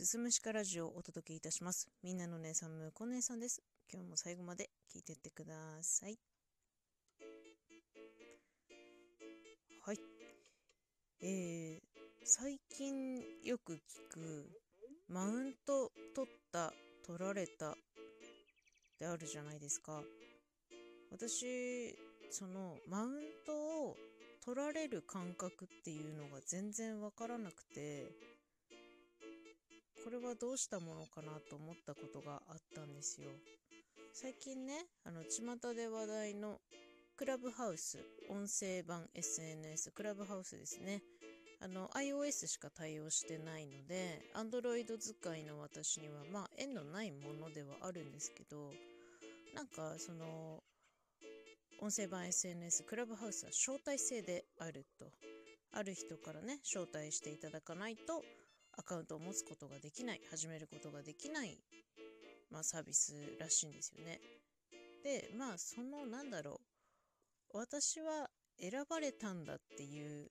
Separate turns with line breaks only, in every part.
すすむしかラジオをお届けいたします。みんなの姉さん、むこ姉さんです。今日も最後まで聞いてってください。はい。えー、最近よく聞く、マウント取った、取られたであるじゃないですか。私、その、マウントを取られる感覚っていうのが全然わからなくて、これはどうしたものかなと思ったことがあったんですよ。最近ね、あの、巷で話題のクラブハウス、音声版 SNS、クラブハウスですね。あの、iOS しか対応してないので、Android 使いの私には、まあ、縁のないものではあるんですけど、なんか、その、音声版 SNS、クラブハウスは招待制であると。ある人からね、招待していただかないと、アカウントを持つことができない、始めることができない、まあ、サービスらしいんですよね。で、まあ、その、なんだろう、私は選ばれたんだっていう、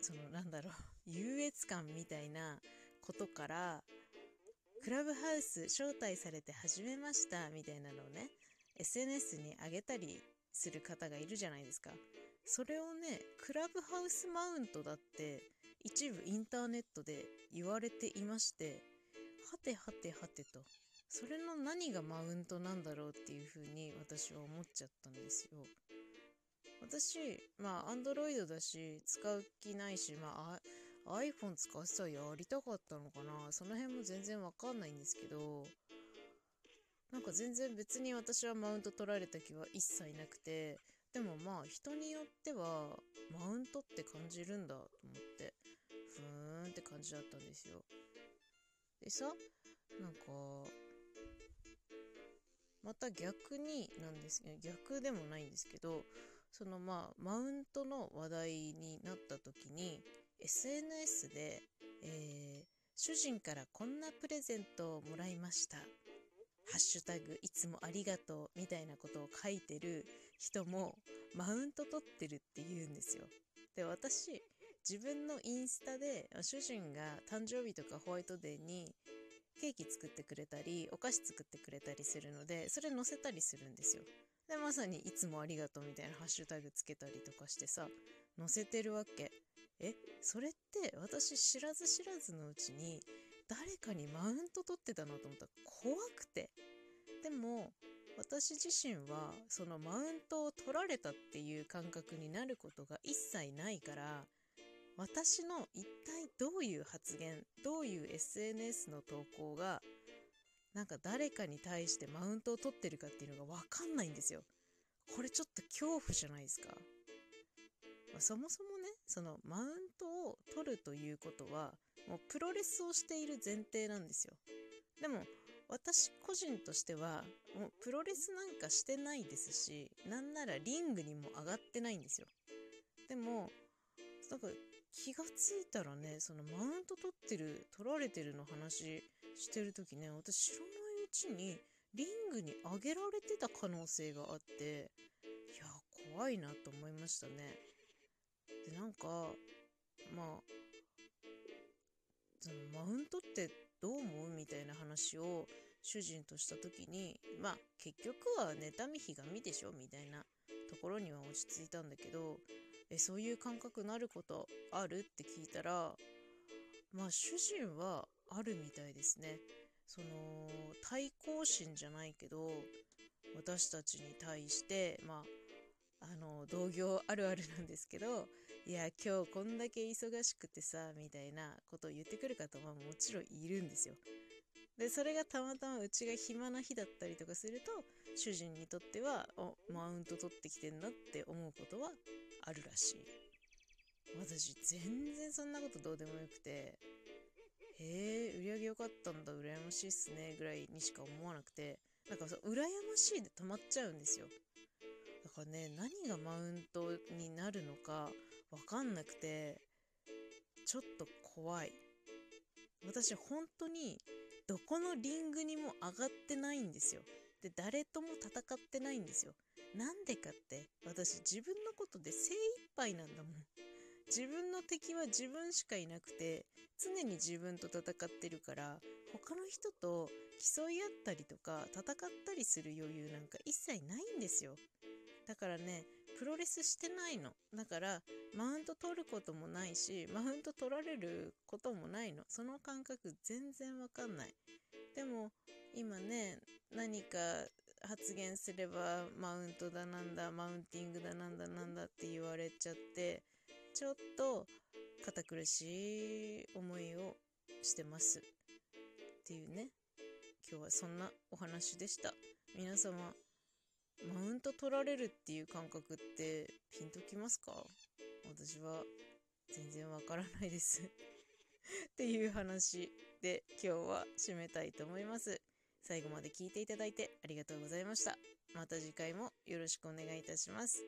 その、なんだろう、優越感みたいなことから、クラブハウス招待されて始めましたみたいなのをね、SNS に上げたりする方がいるじゃないですか。それをね、クラブハウスマウントだって一部インターネットで言われていまして、はてはてはてと、それの何がマウントなんだろうっていうふうに私は思っちゃったんですよ。私、まあ、アンドロイドだし、使う気ないし、まあ、iPhone 使ってたらやりたかったのかな。その辺も全然わかんないんですけど、なんか全然別に私はマウント取られた気は一切なくて、でもまあ人によってはマウントって感じるんだと思って、んって感じだったんですよ。でさ、なんか、また逆になんですけど、逆でもないんですけど、そのまあマウントの話題になった時に SNS で、えー主人からこんなプレゼントをもらいました。ハッシュタグいつもありがとうみたいなことを書いてる人もマウント取ってるって言うんですよ。で、私、自分のインスタで主人が誕生日とかホワイトデーにケーキ作ってくれたり、お菓子作ってくれたりするので、それ載せたりするんですよ。で、まさにいつもありがとうみたいなハッシュタグつけたりとかしてさ、載せてるわけ。え、それって私知らず知らずのうちに誰かにマウント取ってたなと思ったら怖くて。でも、私自身はそのマウントを取られたっていう感覚になることが一切ないから、私の一体どういう発言、どういう SNS の投稿が、なんか誰かに対してマウントを取ってるかっていうのがわかんないんですよ。これちょっと恐怖じゃないですか。まあそもそもね、そのマウントを取るということは、もうプロレスをしている前提なんですよ。でも、私個人としては、もうプロレスなんかしてないですし、なんならリングにも上がってないんですよ。でも、なんか気がついたらね、そのマウント取ってる、取られてるの話してる時ね、私知らないうちにリングに上げられてた可能性があって、いや、怖いなと思いましたね。で、なんか、まあ、そのマウントってどう思うみたいな話を主人とした時にまあ結局は妬みひがみでしょみたいなところには落ち着いたんだけどえそういう感覚なることある？って聞いたらまあ主人はあるみたいですね。その対抗心じゃないけど私たちに対してまああの同業あるあるなんですけどいや今日こんだけ忙しくてさみたいなことを言ってくる方はもちろんいるんですよ。でそれがたまたまうちが暇な日だったりとかすると主人にとってはおマウント取ってきてんなって思うことはあるらしい。私全然そんなことどうでもよくて。へえ売り上げ良かったんだ。羨ましいっすね。ぐらいにしか思わなくて。なんかそう羨ましいで止まっちゃうんですよ。だからね何がマウントになるのかわかんなくてちょっと怖い。私本当にどこのリングにも上がってないんですよ。で誰とも戦ってないんですよ。なんでかって私自分のことで精一杯なんだもん。自分の敵は自分しかいなくて常に自分と戦ってるから他の人と競い合ったりとか戦ったりする余裕なんか一切ないんですよ。だからねプロレスしてないの。だからマウント取ることもないしマウント取られることもないの。その感覚全然わかんない。でも今ね何か発言すればマウントだなんだマウンティングだなんだなんだって言われちゃってちょっと堅苦しい思いをしてます。っていうね。今日はそんなお話でした。皆様マウント取られるっていう感覚ってピンときますか？私は全然わからないです。っていう話で今日は締めたいと思います。最後まで聞いていただいてありがとうございました。また次回もよろしくお願いいたします。